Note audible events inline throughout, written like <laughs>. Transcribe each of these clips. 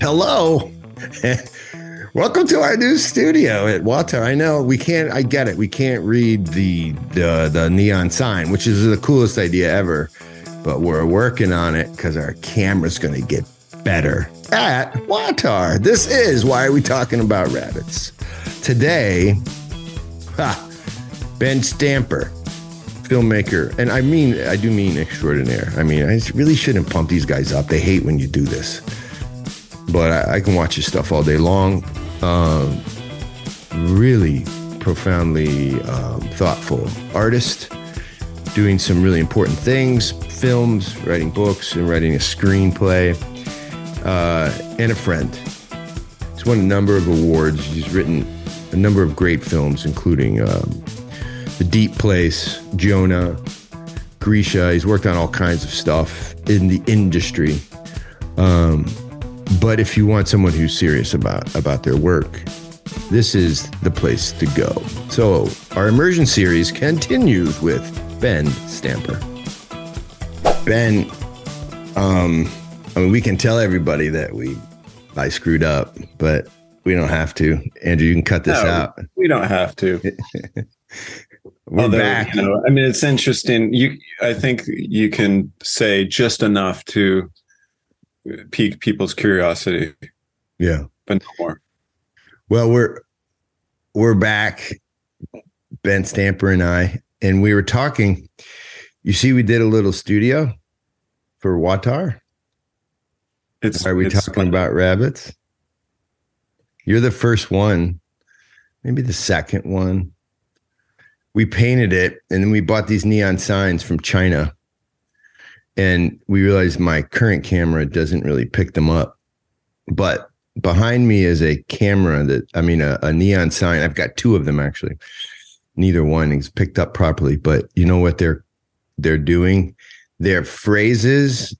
Hello. <laughs> Welcome to our new studio at WAWTAR. I know we can't. I get it. We can't read the the the neon sign, which is the coolest idea ever. But we're working on it because our camera's going to get better at WAWTAR. This is why are we talking about rabbits today? Ha, ben Stamper, filmmaker, and I mean I do mean extraordinaire. I mean I really shouldn't pump these guys up. They hate when you do this but I, I, can watch his stuff all day long. Um, really profoundly um, thoughtful artist, doing some really important things films, writing books, and writing a screenplay, uh, and a friend. He's won a number of awards. He's written a number of great films, including um, The Deep Place, Jonah, Grisha. He's worked on all kinds of stuff in the industry. Um, but if you want someone who's serious about about their work, this is the place to go. So our immersion series continues with Ben Stamper. Ben, um, I mean, we can tell everybody that we I screwed up, but we don't have to. Andrew, you can cut this no, out. We don't have to. <laughs> We're Although, back. You know, I mean, it's interesting. You, I think you can say just enough to pique people's curiosity. Yeah, but no more. Well, we're we're back, Ben Stamper and I, and we were talking. You see, we did a little studio for WAWTAR. It's are we it's talking fun. about rabbits? You're the first one, maybe the second one. We painted it, and then we bought these neon signs from China and we realized my current camera doesn't really pick them up. But behind me is a camera that I mean a, a neon sign. I've got two of them actually. Neither one is picked up properly, but you know what they're they're doing? They're phrases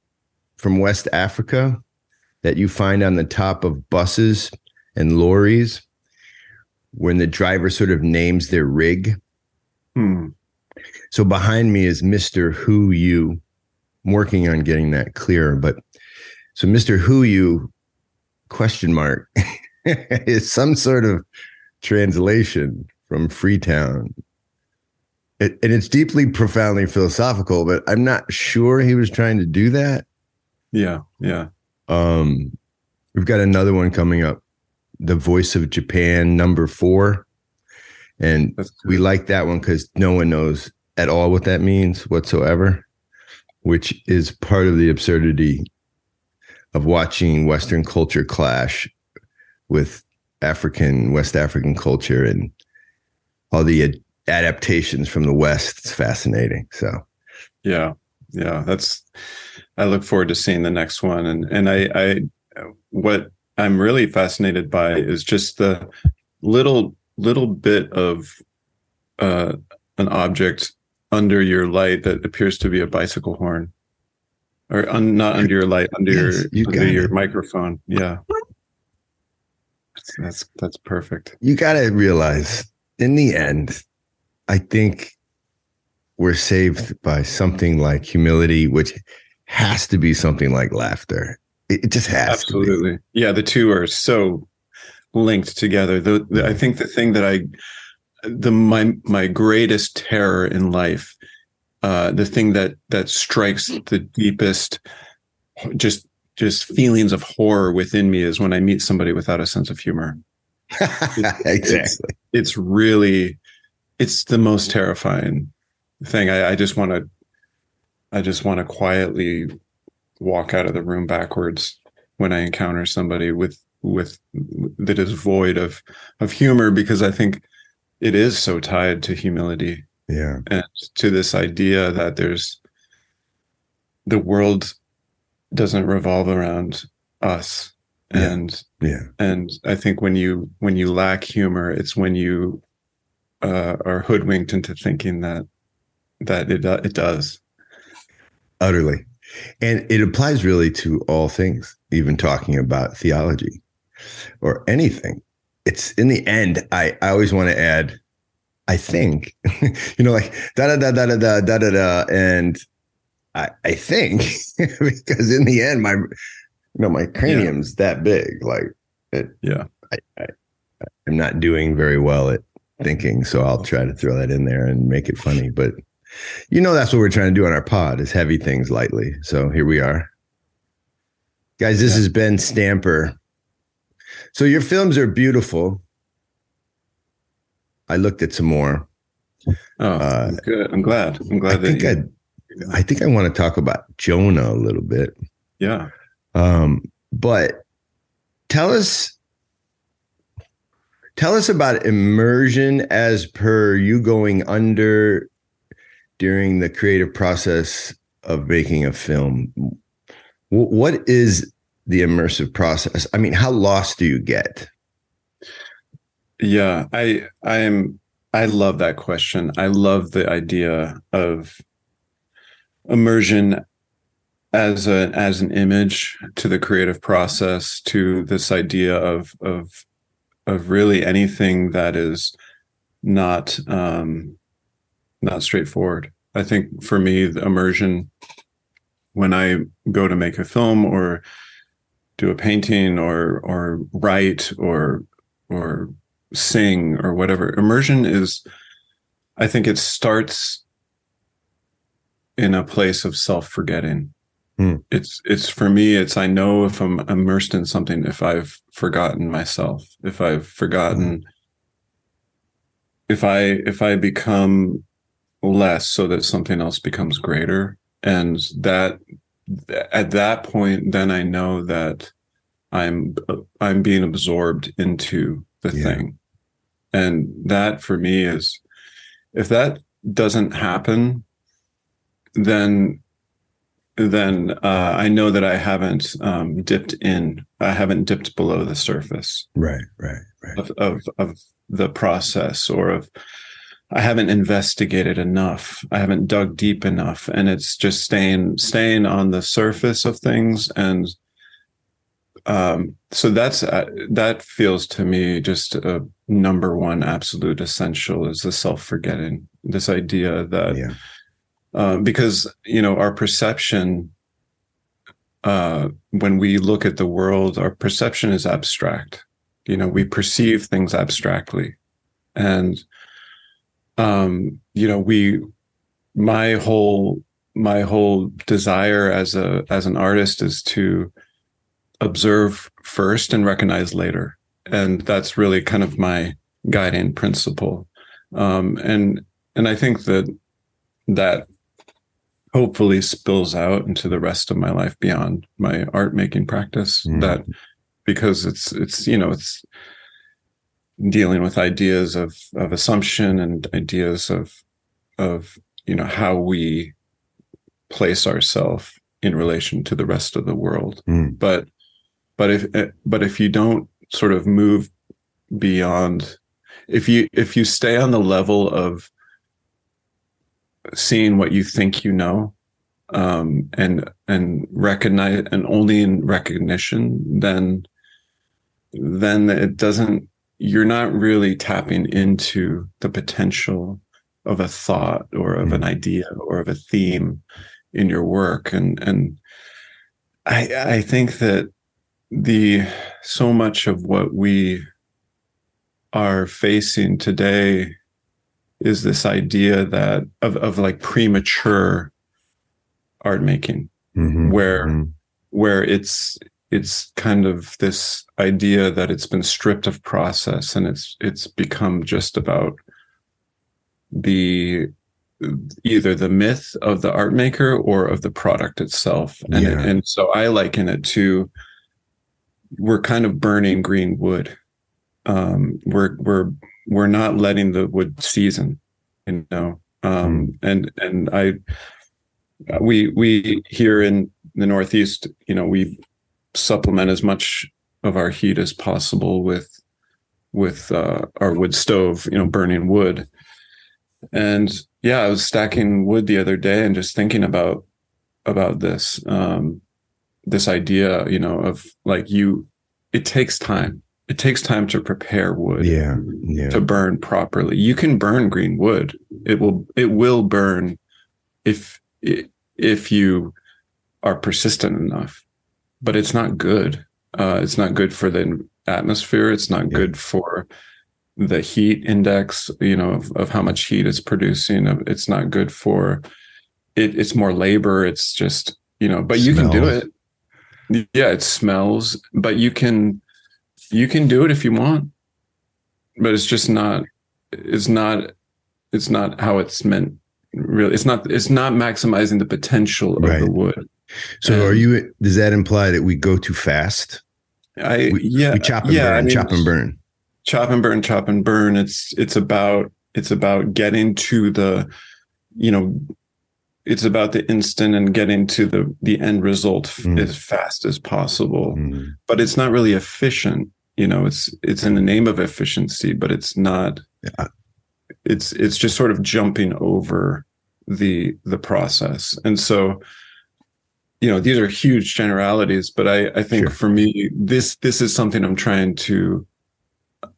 from West Africa that you find on the top of buses and lorries when the driver sort of names their rig. Hmm. So behind me is Mr. Who You I'm working on getting that clear. But so Mr. Who you question mark <laughs> is some sort of translation from Freetown. It, and it's deeply profoundly philosophical, but I'm not sure he was trying to do that. Yeah, yeah. Um, we've got another one coming up, The Voice of Japan, number four. And we like that one because no one knows at all what that means whatsoever which is part of the absurdity of watching Western culture clash with African, West African culture and all the ad- adaptations from the West. It's fascinating. So, yeah, yeah, that's. I look forward to seeing the next one, and and I, I, what I'm really fascinated by is just the little little bit of uh, an object under your light that appears to be a bicycle horn. Or un, not under your light under yes, your you under your it. microphone. Yeah. That's, that's that's perfect. You got to realize in the end i think we're saved by something like humility which has to be something like laughter. It, it just has absolutely. Yeah the two are so linked together. The, the, i think the thing that i the my my greatest terror in life, uh, the thing that that strikes the deepest, just just feelings of horror within me is when I meet somebody without a sense of humor. <laughs> exactly. It's, it's, really, it's the most terrifying thing. I, I just want to, I just want to quietly walk out of the room backwards when I encounter somebody with with that is void of of humor because I think it is so tied to humility yeah. and to this idea that there's the world doesn't revolve around us. Yeah. and yeah. and i think when you when you lack humor it's when you uh, are hoodwinked into thinking that that it uh, it does. Utterly. And it applies really to all things even talking about theology or anything it's in the end, I, I always want to add, I think, <laughs> you know, like da da da da da da da da da. And I, I think <laughs> because in the end, my No, my cranium's yeah. that big. Like it, yeah. I, I, I'm not doing very well at thinking, so I'll try to throw that in there and make it funny. But you know, that's what we're trying to do on our pod is heavy things lightly. So here we are. Guys, this yeah. is Ben Stamper. So your films are beautiful. I looked at some more. Oh, uh, good. I'm glad. I'm glad I think you, I, I think I want to talk about Jonah a little bit. Yeah. Um, but tell us tell us about immersion as per you going under during the creative process of making a film what is the immersive process? I mean how lost do you get? Yeah i i am i love that question. I love the idea of immersion as a as an image to the creative process to this idea of of of really anything that is not um not straightforward. I think for me, the immersion when I go to make a film or do a painting or or write or or sing or whatever, immersion is I think it starts in a place of self-forgetting. Hmm. It's it's for me, it's I know if I'm immersed in something, if I've forgotten myself, if I've forgotten hmm. if I if I become less so that something else becomes greater and that at that point then i know that i'm i'm being absorbed into the yeah. thing and that for me is if that doesn't happen then then uh, I know that I haven't um, dipped in. I haven't dipped below the surface. Right, right, right. Of, of, of the process or of I haven't investigated enough. I haven't dug deep enough, and it's just staying staying on the surface of things. And um, so that's uh, that feels to me just a number one absolute essential is the self forgetting. This idea that yeah. uh, because you know our perception uh, when we look at the world, our perception is abstract. You know, we perceive things abstractly, and um, you know, we, my whole, my whole desire as a, as an artist is to observe first and recognize later. And that's really kind of my guiding principle. Um, and, and I think that that hopefully spills out into the rest of my life beyond my art making practice mm. that because it's it's you know it's dealing with ideas of of assumption and ideas of of you know how we place ourselves in relation to the rest of the world mm. but but if eh, but if you don't sort of move beyond if you if you stay on the level of seeing what you think you know um, and and recognize and only in recognition then then it doesn't you're not really tapping into the potential of a thought or of mm. an idea or of a theme in your work and and i i think that the so much of what we are facing today is this idea that of of like premature art making mm-hmm. where mm-hmm. where it's it's kind of this idea that it's been stripped of process and it's it's become just about the either the myth of the art maker or of the product itself and yeah. and so i liken it to we're kind of burning green wood um, we're we're we're not letting the wood season you know um, mm. and and i we we here in the northeast you know we supplement as much of our heat as possible with with uh, our wood stove, you know, burning wood. And yeah, I was stacking wood the other day and just thinking about about this um, this idea, you know, of like you. It takes time. It takes time to prepare wood. Yeah, yeah. To burn properly, you can burn green wood. It will. It will burn if if you are persistent enough but it's not good. Uh, it's not good for the atmosphere. It's not yeah. good for the heat index, you know, of, of how much heat it's producing. It's not good for it. It's more labor. It's just, you know, but you can do it. Yeah, it smells, but you can, you can do it if you want, but it's just not, it's not, it's not how it's meant. Really, it's not, it's not maximizing the potential of right. the wood. So, and, are you? Does that imply that we go too fast? I we, yeah, we chop and yeah, burn, I mean, chop and burn chop and burn, chop and burn. It's it's about it's about getting to the, you know, it's about the instant and getting to the the end result mm. as fast as possible. Mm. But it's not really efficient. You know, it's it's in the name of efficiency, but it's not. Yeah. It's it's just sort of jumping over the the process, and so you know these are huge generalities but i i think sure. for me this this is something i'm trying to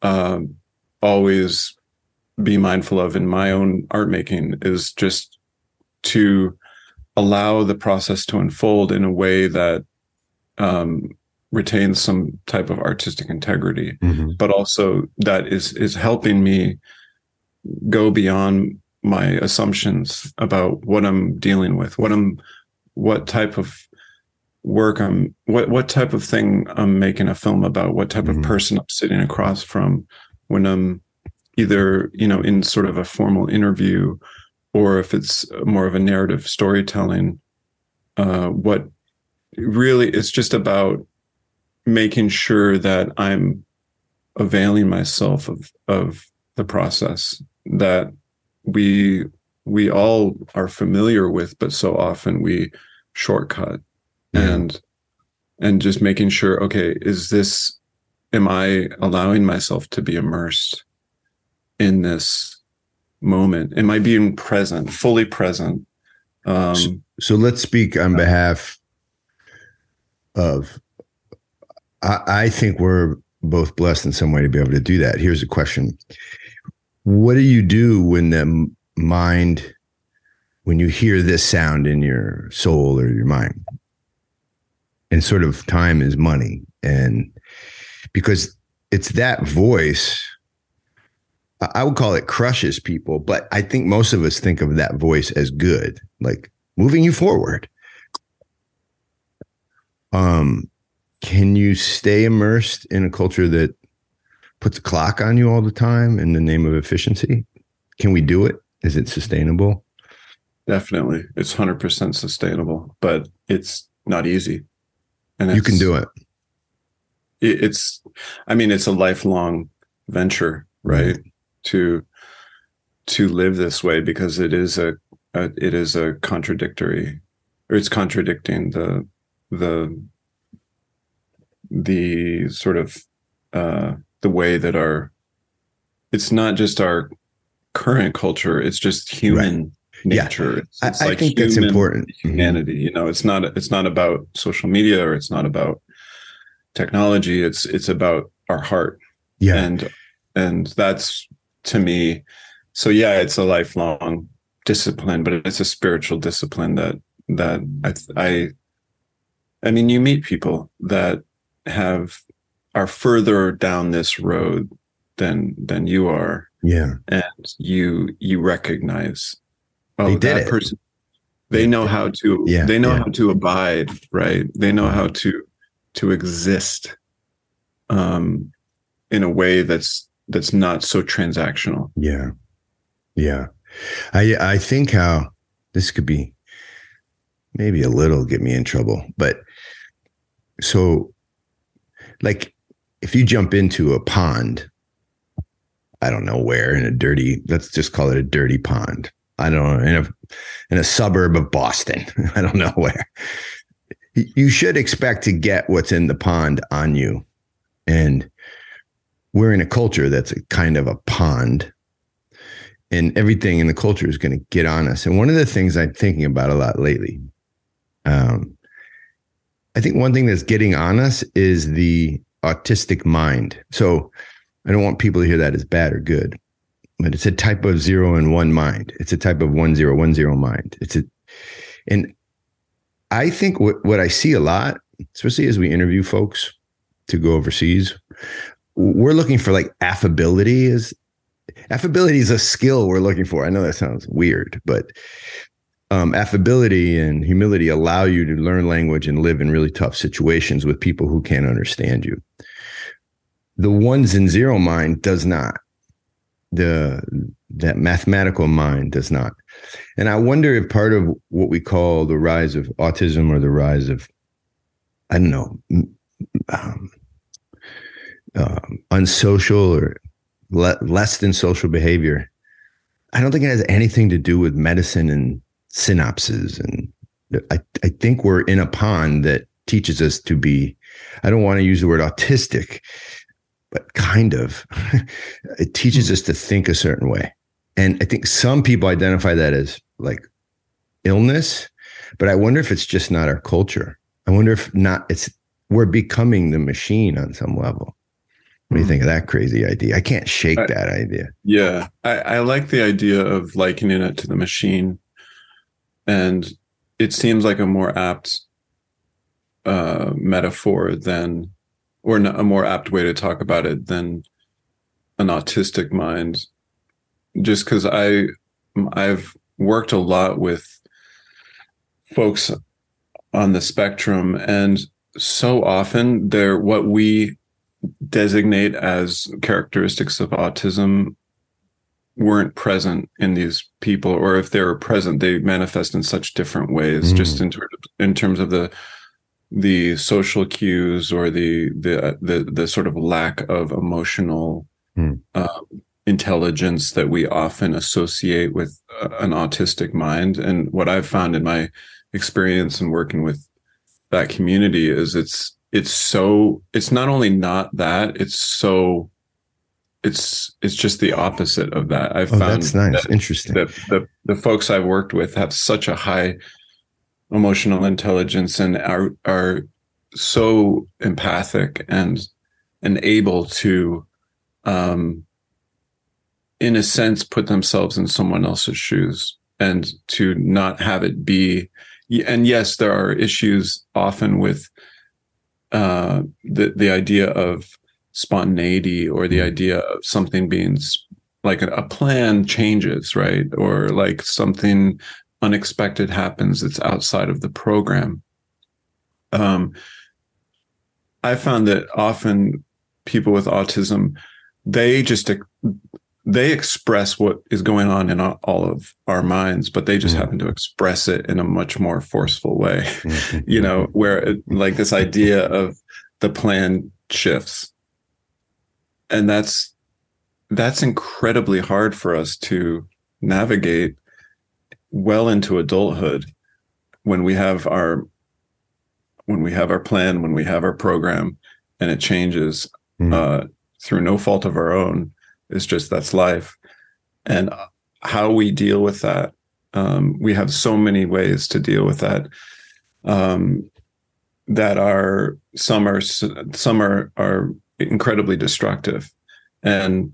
um, always be mindful of in my own art making is just to allow the process to unfold in a way that um, retains some type of artistic integrity, mm-hmm. but also that is is helping me go beyond my assumptions about what I'm dealing with, what I'm, what type of work I'm what what type of thing I'm making a film about, what type mm-hmm. of person I'm sitting across from when I'm either, you know, in sort of a formal interview or if it's more of a narrative storytelling, uh, what really it's just about making sure that I'm availing myself of of the process that we we all are familiar with, but so often we shortcut and and just making sure okay is this am i allowing myself to be immersed in this moment? Am i being present fully present? Um, so, so let's speak on behalf of I, I think we're both blessed in some way to be able to do that. Here's a question. What do you do when the mind when you hear this sound in your soul or your mind. And sort of time is money. And because it's that voice i would call it crushes people but i think most of us think of that voice as good like moving you forward. Um can you stay immersed in a culture that puts a clock on you all the time in the name of efficiency? Can we do it is it sustainable definitely it's 100% sustainable but it's not easy and you can do it. It's, I mean, it's a lifelong venture, right? Mm-hmm. To to live this way because it is a, a it is a contradictory, or it's contradicting the the the sort of uh, the way that our it's not just our current culture; it's just human. Right nature. Yeah. It's, it's I, like I think that's important. Mm-hmm. Humanity, you know, it's not it's not about social media or it's not about technology. It's it's about our heart. Yeah. And and that's to me, so yeah, it's a lifelong discipline, but it's a spiritual discipline that that I I I mean, you meet people that have are further down this road than than you are. Yeah. And you you recognize oh, they did that it. person they know how to yeah, they know yeah. how to abide right they know how to to exist um in a way that's that's not so transactional yeah yeah i i think how this could be maybe a little get me in trouble but so like if you jump into a pond i don't know where in a dirty let's just call it a dirty pond I don't know, in a in a suburb of Boston. <laughs> I don't know where. You should expect to get what's in the pond on you. And we're in a culture that's a kind of a pond. And everything in the culture is going to get on us. And one of the things I'm thinking about a lot lately, um, I think one thing that's getting on us is the autistic mind. So I don't want people to hear that as bad or good but it's a type of zero and one mind. It's a type of one zero one zero mind. It's a, and I think what what I see a lot especially as we interview folks to go overseas, we're looking for like affability is affability is a skill we're looking for. I know that sounds weird, but um, affability and humility allow you to learn language and live in really tough situations with people who can't understand you. The ones and zero mind does not. The that mathematical mind does not. And I wonder if part of what we call the rise of autism or the rise of, I don't know, um, um, unsocial or le- less than social behavior, I don't think it has anything to do with medicine and synapses. And I, I think we're in a pond that teaches us to be, I don't want to use the word autistic, but kind of. <laughs> it teaches us to think a certain way. And I think some people identify that as like illness, but I wonder if it's just not our culture. I wonder if not, it's, we're becoming the machine on some level. What do you think of that crazy idea? I can't shake I, that idea. Yeah. I, I like the idea of likening it to the machine. And it seems like a more apt uh, metaphor than, or a more apt way to talk about it than an autistic mind. Just because I, I've worked a lot with folks on the spectrum, and so often they're what we designate as characteristics of autism weren't present in these people or if they were present they manifest in such different ways mm. just in, ter- in terms of the the social cues or the the the, the sort of lack of emotional mm. uh, intelligence that we often associate with uh, an autistic mind. And what i've found in my experience in working with that community is it's it's so it's not only not that it's so it's it's just the opposite of that. I've oh, found that's nice. that, interesting. that the, the folks i've worked with have such a high emotional intelligence and are are so empathic and and able to um in a sense put themselves in someone else's shoes and to not have it be and yes there are issues often with uh, the the idea of spontaneity or the mm-hmm. idea of something being like a, a plan changes, right? Or like something unexpected happens that's outside of the program. Um, I found that often people with autism, they just they express what is going on in all of our minds, but they just mm-hmm. happen to express it in a much more forceful way. Mm-hmm. <laughs> you know, where like this idea of the plan shifts. And that's that's incredibly hard for us to navigate well into adulthood when we have our when we have our plan, when we have our program and it changes mm-hmm. uh, through no fault of our own it's just that's life. And how we deal with that, um, we have so many ways to deal with that. Um, that are some are some are are incredibly destructive, and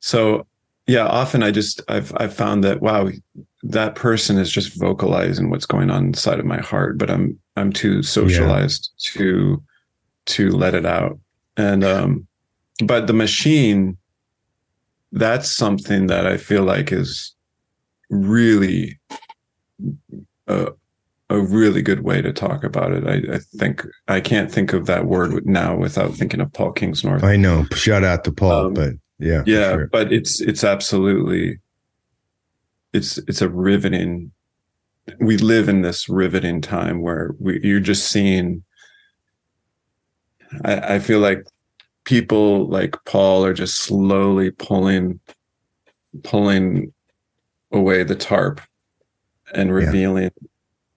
so yeah, often I just I've I've found that wow, that person is just vocalizing what's going on inside of my heart, but I'm I'm too socialized yeah. to to let it out. And um but the machine that's something that I feel like is really a, a really good way to talk about it. I, I, think I can't think of that word now without thinking of Paul Kingsnorth. I know. Shout out to Paul, um, but yeah, yeah, sure. but it's it's absolutely it's it's a riveting. We live in this riveting time where we, you're just seeing. I, I feel like people like Paul are just slowly pulling pulling away the tarp and revealing yeah.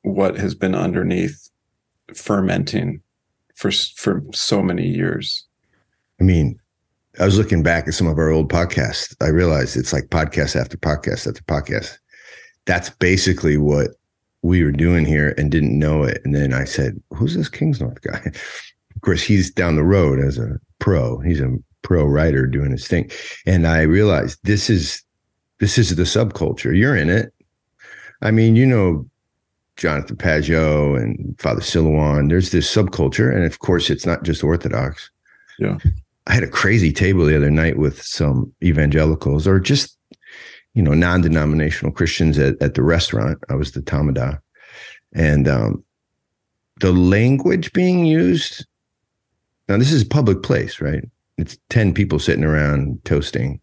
what has been underneath fermenting for for so many years. I mean, I was looking back at some of our old podcasts. I realized it's like podcast after podcast after podcast. That's basically what we were doing here and didn't know it. And then I said, "Who's this Kingsnorth guy?" <laughs> Of course, he's down the road as a pro. He's a pro writer doing his thing. And I realized this is this is the subculture. You're in it. I mean, you know, Jonathan Pageau and Father Silouan. There's this subculture, and of course, it's not just Orthodox. Yeah. I had a crazy table the other night with some evangelicals or just, you know, non-denominational Christians at, at the restaurant. I was the Tamada. And um, the language being used. Now, this is a public place, right? It's 10 people sitting around toasting.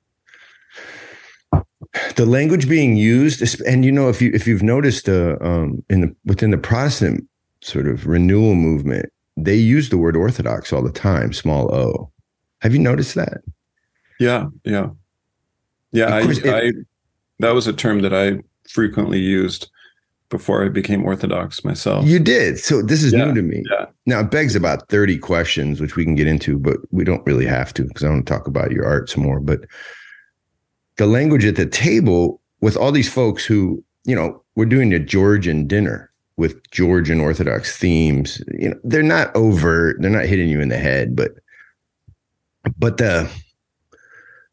The language being used, and you know, if you if you've noticed, uh, um, in the within the Protestant sort of renewal movement, they use the word Orthodox all the time, small o. Have you noticed that? Yeah, yeah, yeah. I, it, I that was a term that I frequently used before I became Orthodox myself. You did. So this is yeah, new to me. Yeah. Now it begs about 30 questions, which we can get into, but we don't really have to because I want to talk about your art some more. But the language at the table with all these folks who, you know, we're doing a Georgian dinner with Georgian Orthodox themes. You know, they're not overt, they're not hitting you in the head, but but the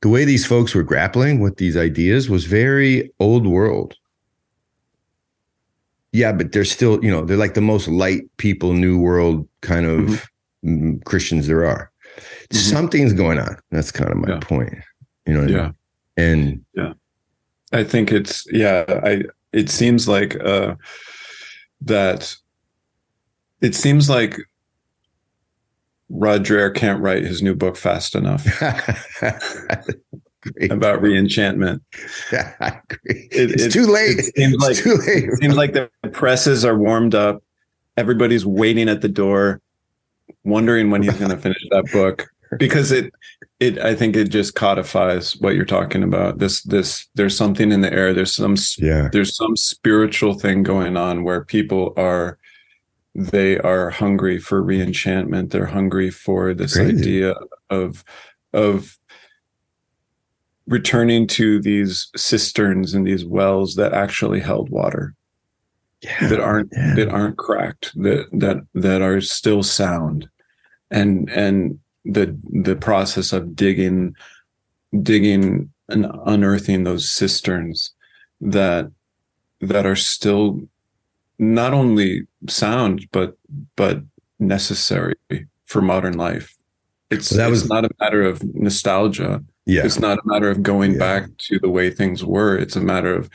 the way these folks were grappling with these ideas was very old world yeah, but they're still, you know, they're like the most light people, new world kind of mm-hmm. Christians there are. Mm-hmm. Something's going on. That's kind of my yeah. point. You know, yeah. I mean? And yeah, I think it's yeah. I it seems like uh that. It seems like Rod Dreher can't write his new book fast enough. <laughs> About reenchantment. Yeah, <laughs> I agree. It, it's it, too late. It seems like, too late. It seems like the presses are warmed up. Everybody's waiting at the door, wondering when he's going <laughs> to finish that book because it it I think it just codifies what you're talking about. This this there's something in the air. There's some yeah. There's some spiritual thing going on where people are they are hungry for reenchantment. They're hungry for this Crazy. idea of of returning to these cisterns and these wells that actually held water yeah, that aren't yeah. that aren't cracked that that that are still sound and and the the process of digging digging and unearthing those cisterns that that are still not only sound but but necessary for modern life it's well, that was not a matter of nostalgia yeah. It's not a matter of going yeah. back to the way things were. It's a matter of,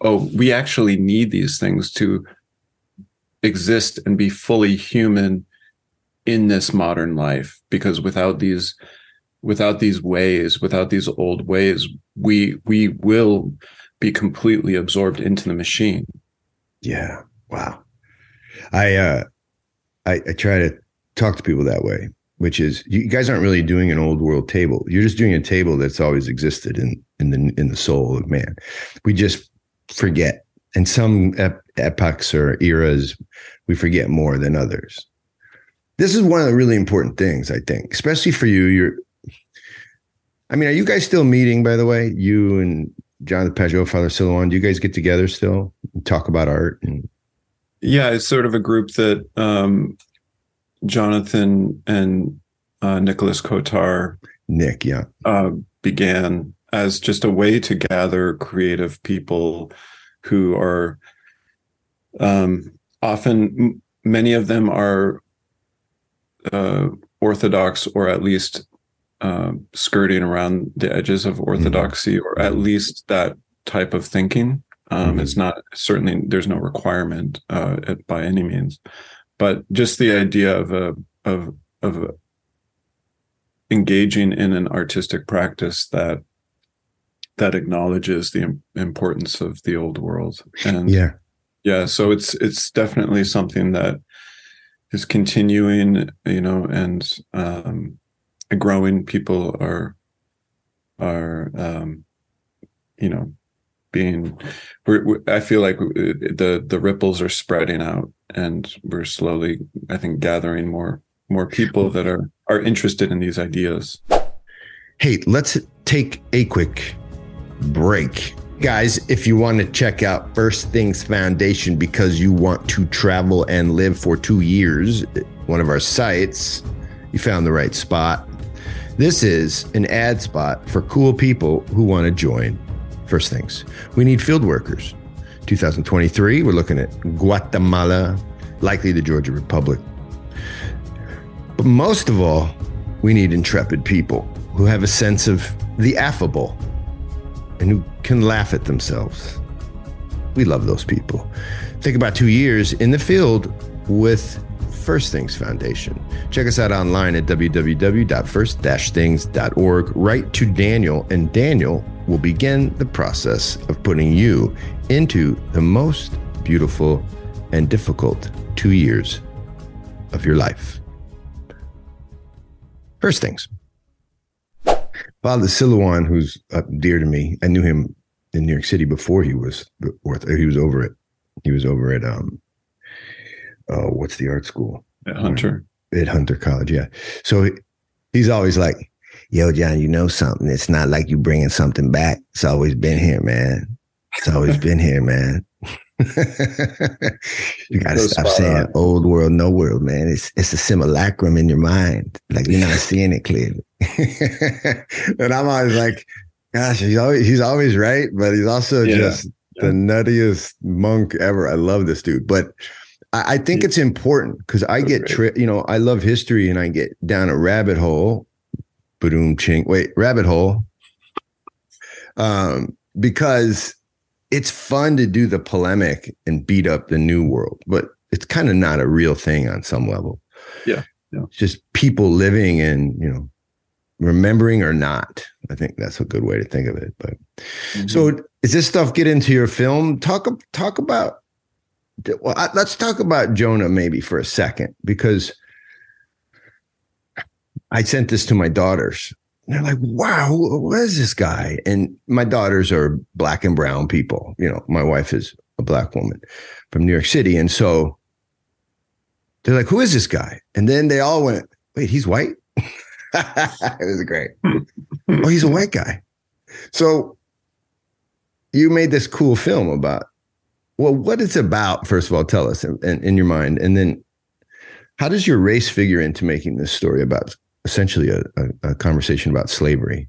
oh, we actually need these things to exist and be fully human in this modern life because without these without these ways without these old ways we we will be completely absorbed into the machine yeah wow i uh i, I try to talk to people that way which is you guys aren't really doing an old world table. You're just doing a table that's always existed in in the in the soul of man. We just forget, and some ep- epochs or eras we forget more than others. This is one of the really important things, I think, especially for you. You're, I mean, are you guys still meeting? By the way, you and Jonathan Pageau, Father Silouan, do you guys get together still and talk about art? And yeah, it's sort of a group that um, Jonathan and uh, Nicholas Kotar, Nick, yeah, uh, began as just a way to gather creative people who are um, often many of them are uh, orthodox or at least uh, skirting around the edges of orthodoxy mm-hmm. or at least that type of thinking. Um, mm-hmm. It's not certainly there's no requirement uh, by any means, but just the idea of a of of engaging in an artistic practice that that acknowledges the importance of the old world. And yeah. yeah so it's it's definitely something that is continuing you know and um growing. People are are um you know being we're, we're, i feel like uh, the the ripples are spreading out and we're slowly i think gathering more more people that are are interested in these ideas. Hey let's take a quick break. Guys if you want to check out first things foundation because you want to travel and live for two years one of our sites you found the right spot. This is an ad spot for cool people who want to join first things we need field workers 2023, we're looking at Guatemala, likely the Georgia Republic. But most of all, we need intrepid people who have a sense of the affable and who can laugh at themselves. We love those people. Think about two years in the field with First Things Foundation. Check us out online at www.first-things.org. Write to Daniel, and Daniel will begin the process of putting you into the most beautiful and difficult two years of your life. First Things. Father Silouan, who's dear to me, I knew him in New York City before he was he was over it. He was over at um, uh, what's the art school at Hunter at Hunter College. Yeah, so he's always like, "Yo, John, you know something? It's not like you bringing something back. It's always been here, man. It's always been here, man." <laughs> you gotta so stop saying on. old world, no world, man. It's it's a simulacrum in your mind. Like you're not seeing it clearly. <laughs> and I'm always like, gosh, he's always he's always right, but he's also yeah. just yeah. the nuttiest monk ever. I love this dude. But I, I think it's important because I get tri- you know, I love history and I get down a rabbit hole. Boom ching. Wait, rabbit hole. Um, because it's fun to do the polemic and beat up the new world, but it's kind of not a real thing on some level. Yeah. Yeah. It's just people living and, you know, remembering or not. I think that's a good way to think of it. But mm-hmm. so is this stuff get into your film? Talk talk about well, let's talk about Jonah maybe for a second because I sent this to my daughters and they're like, wow, what is this guy? And my daughters are black and brown people. You know, my wife is a black woman from New York City. And so they're like, who is this guy? And then they all went, wait, he's white? <laughs> it was great. <laughs> oh, he's a white guy. So you made this cool film about, well, what it's about, first of all, tell us in, in, in your mind. And then how does your race figure into making this story about essentially a, a, a conversation about slavery.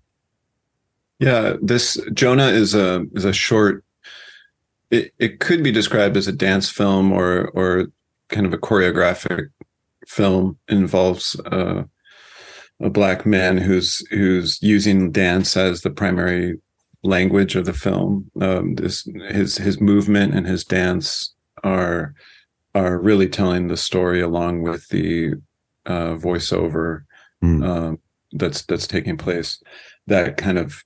Yeah, this Jonah is a is a short. It it could be described as a dance film or or kind of a choreographic film. It involves uh, a black man who's who's using dance as the primary language of the film. Um, this his his movement and his dance are are really telling the story along with the uh, voiceover mm. uh, that's that's taking place that kind of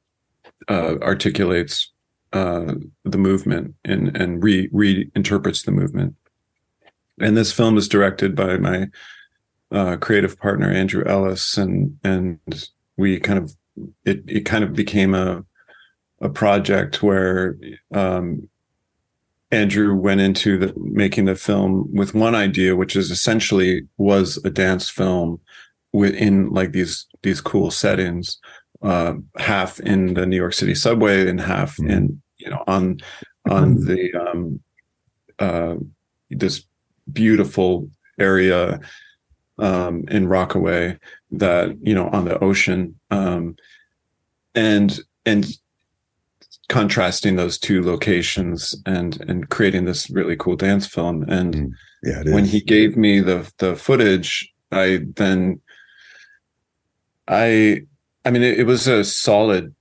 uh, articulates uh, the movement and and re reinterprets the movement. And this film is directed by my uh, creative partner Andrew Ellis, and and we kind of it it kind of became a a project where um, Andrew went into the, making the film with one idea, which is essentially was a dance film within like these these cool settings uh, half in the new york city subway and half mm-hmm. in you know on on mm-hmm. the um uh this beautiful area um in rockaway that you know on the ocean um and and contrasting those two locations and and creating this really cool dance film. And mm. yeah when he gave me the the footage i then I I mean it, it was a solid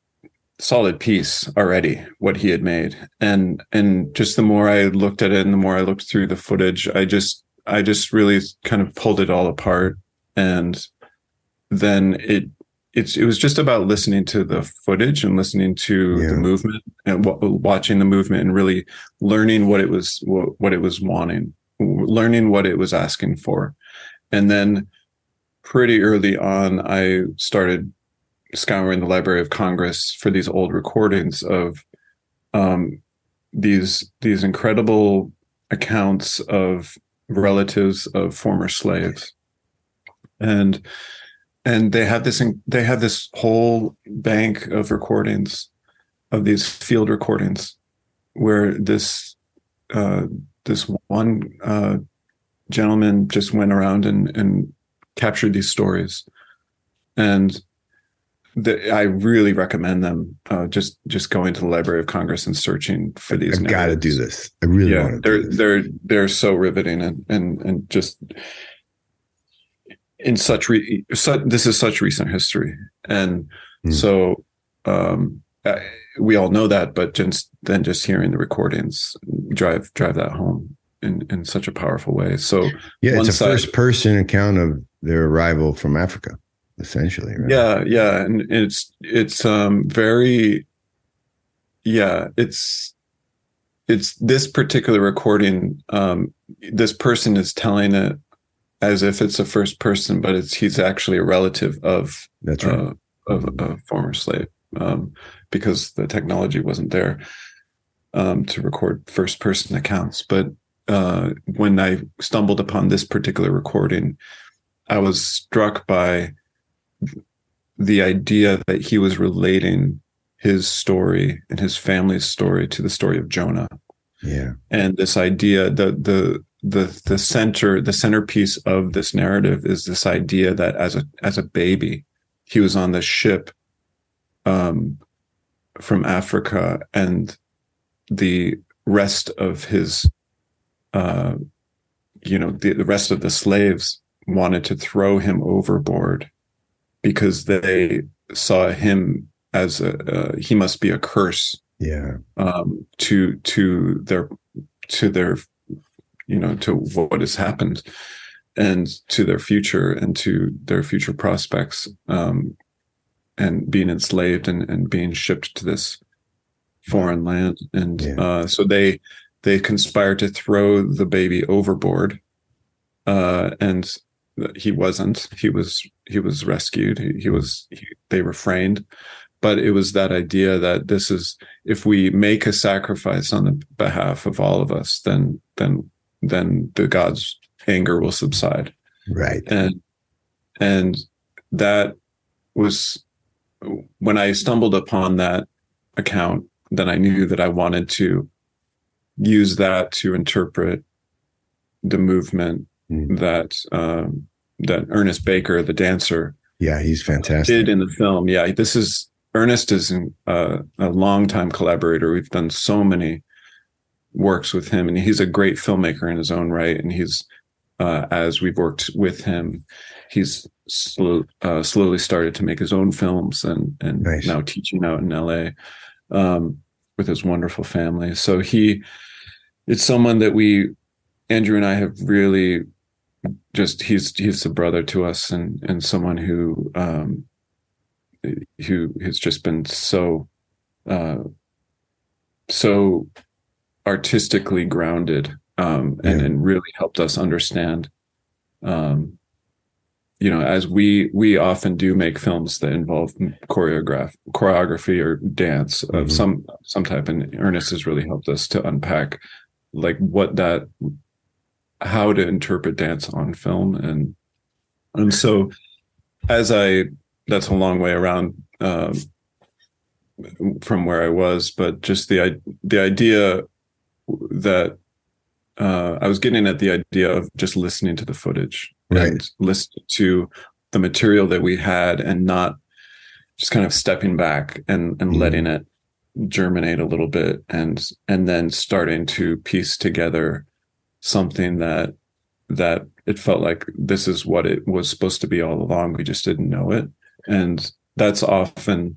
solid piece already what he had made. And and just the more i looked at it and the more i looked through the footage i just i just really kind of pulled it all apart. And then it it's it was just about listening to the footage and listening to yeah. the movement and w- watching the movement and really learning what it was what, what it was wanting learning what it was asking for and then pretty early on, I started scouring the Library of Congress for these old recordings of um, these these incredible accounts of relatives of former slaves, and and they had this they had this whole bank of recordings of these field recordings where this uh, this one uh, gentleman just went around and and captured these stories and the, I really recommend them. Uh, just just going to the Library of Congress and searching for these. I've got to do this. I really yeah, want to. they're do this. they're they're so riveting and and and just in such re, this is such recent history, and Hmm. so um, uh, we all know that, but just then just hearing the recordings drive drive that home in in such a powerful way. So Yeah, it's a side- first person account of their arrival from Africa, essentially. Right? yeah yeah and it's it's um very yeah it's it's this particular recording um this person is telling it as if it's a first person but it's he's actually a relative of that's right. uh, of a former slave um because the technology wasn't there um to record first person accounts but uh when i stumbled upon this particular recording i was struck by the idea that he was relating his story and his family's story to the story of Jonah. yeah, And this idea, the the the the center, the centerpiece of this narrative is this idea that as a as a baby, he was on the ship um, from Africa, and the rest of his, uh, you know, the, the rest of the slaves wanted to throw him overboard because they saw him as a uh, he must be a curse yeah, um, to to their to their you know to what has happened and to their future and to their future prospects um, and being enslaved and, and being shipped to this foreign land. And Yeah. uh, so they they conspire to throw the baby overboard uh, and he wasn't. He was he was rescued. He, he was he, they refrained. But it was that idea that this is if we make a sacrifice on the behalf of all of us then then then the god's anger will subside right. and and that was when i stumbled upon that account then i knew that i wanted to use that to interpret the movement Mm. that um, that ernest baker the dancer Yeah, he's fantastic. did in the film. Yeah, this is Ernest is uh, a longtime collaborator. We've done so many works with him, and he's a great filmmaker in his own right. And he's uh, as we've worked with him, he's slow, uh, slowly started to make his own films, and and Nice. now teaching out in L.A. Um, with his wonderful family. So he, it's someone that we, Andrew and I, have really just he's he's a brother to us and and someone who um who has just been so uh so artistically grounded um and, Yeah. and really helped us understand um you know as we we often do make films that involve choreograph choreography or dance of Mhm. some some type and ernest has really helped us to unpack like what that how to interpret dance on film and and so as i that's a long way around um, from where i was but just the the idea that uh, i was getting at the idea of just listening to the footage Right. and listening to the material that we had and not just kind of stepping back and and Mhm. letting it germinate a little bit and and then starting to piece together something that that it felt like this is what it was supposed to be all along we just didn't know it and that's often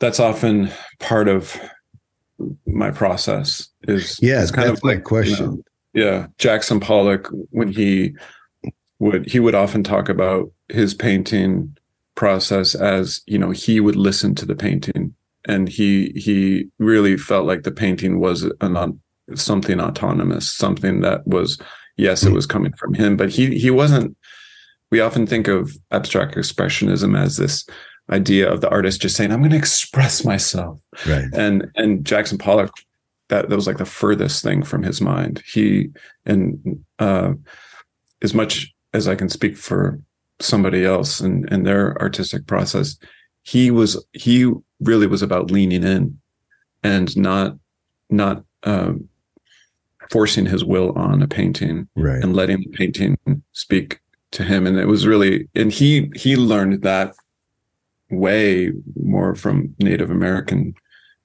that's often part of my process is Yeah, it's kind of like, you question. know, yeah jackson pollock when he would he would often talk about his painting process as you know he would listen to the painting and he he really felt like the painting was an something autonomous something that was yes it was coming from him but he he wasn't we often think of abstract expressionism as this idea of the artist just saying i'm going to express myself Right. and and Jackson Pollock that that was like the furthest thing from his mind. He and uh, as much as I can speak for somebody else and and their artistic process, he was he really was about leaning in and not not um, forcing his will on a painting Right. and letting the painting speak to him and it was really and he he learned that way more from Native American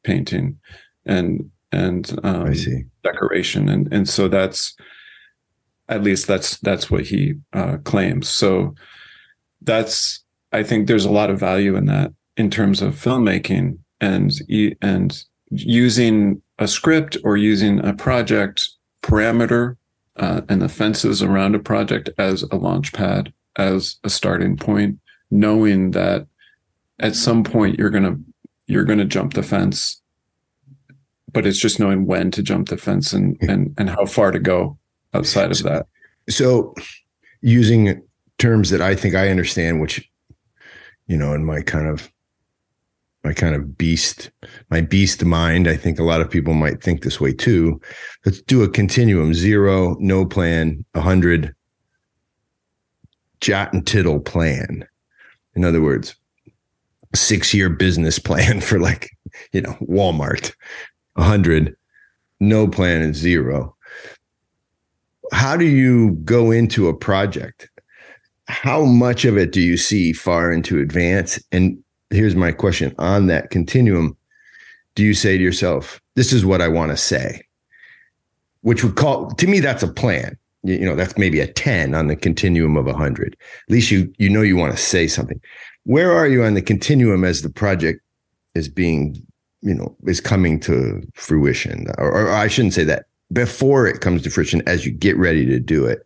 painting and and um, I see. decoration, and and so that's at least that's that's what he uh, claims. So that's I think there's a lot of value in that in terms of filmmaking and and using a script or using a project parameter uh, and the fences around a project as a launch pad, as a starting point, knowing that at some point you're gonna you're gonna jump the fence, but it's just knowing when to jump the fence and and and how far to go outside of that. So, using terms that I think I understand, which you know, in my kind of my kind of beast, my beast mind. I think a lot of people might think this way too. Let's do a continuum: zero, no plan, a hundred, jot and tittle plan. In other words, six year business plan <laughs> for like you know Walmart. A hundred, no plan, and zero. How do you go into a project? How much of it do you see far into advance? And here's my question on that continuum do you say to yourself this is what i want to say which would call to me that's a plan you, you know that's maybe a 10 on the continuum of 100 at least you you know you want to say something where are you on the continuum as the project is being you know is coming to fruition or, or i shouldn't say that before it comes to fruition as you get ready to do it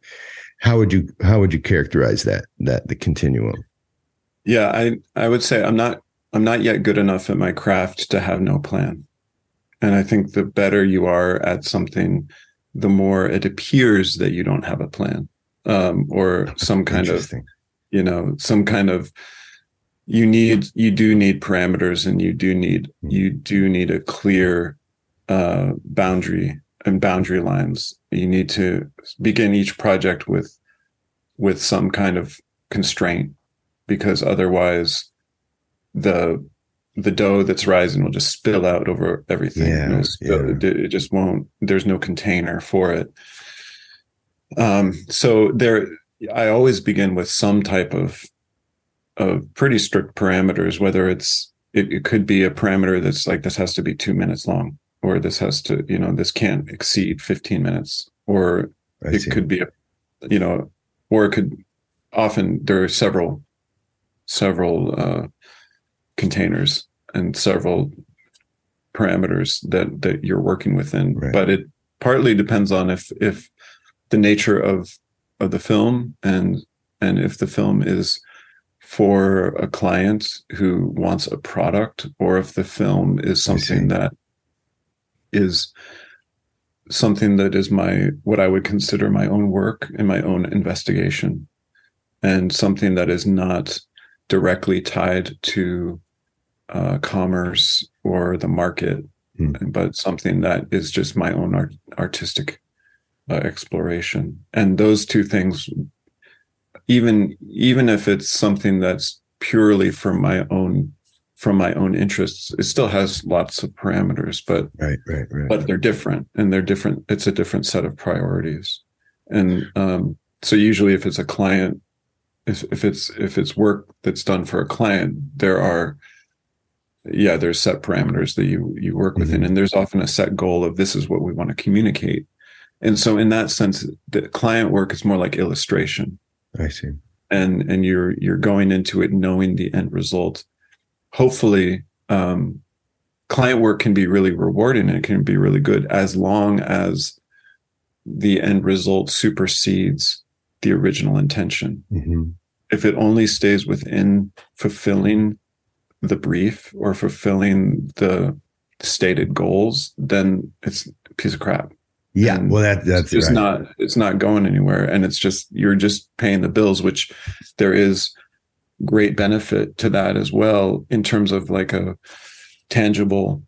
how would you how would you characterize that that the continuum yeah, I I would say I'm not I'm not yet good enough at my craft to have no plan. And I think the better you are at something, the more it appears that you don't have a plan. Um, or some kind of you know, some kind of you need you do need parameters and you do need hmm. you do need a clear uh, boundary and boundary lines. You need to begin each project with with some kind of constraint because otherwise the the dough that's rising will just spill out over everything. Yeah, yeah. It, just won't. There's no container for it. Um, so there, I always begin with some type of of pretty strict parameters. Whether it's it, it could be a parameter that's like this has to be two minutes long, or this has to you know this can't exceed 15 minutes, or I it see. could be a you know, or it could often there are several several uh, containers and several parameters that that you're working within right. but it partly depends on if if the nature of of the film and and if the film is for a client who wants a product or if the film is something that is something that is my what i would consider my own work and my own investigation and something that is not directly tied to uh, commerce or the market, mm. but something that is just my own art- artistic uh, exploration. And those two things, even even if it's something that's purely from my own from my own interests, it still has lots of parameters, but right, right, right. But they're different, and they're different. It's a different set of priorities, and um, so usually, if it's a client if, if it's if it's work that's done for a client, there are yeah, there's set parameters that you you work within, mm-hmm. and there's often a set goal of this is what we want to communicate. And so, in that sense, the client work is more like illustration. I see. And and you're you're going into it knowing the end result. Hopefully, um, client work can be really rewarding and it can be really good as long as the end result supersedes the original intention. Mm-hmm. If it only stays within fulfilling the brief or fulfilling the stated goals, then it's a piece of crap. Yeah, well, that that's just right. not it's not going anywhere, and it's just you're just paying the bills, which there is great benefit to that as well in terms of like a tangible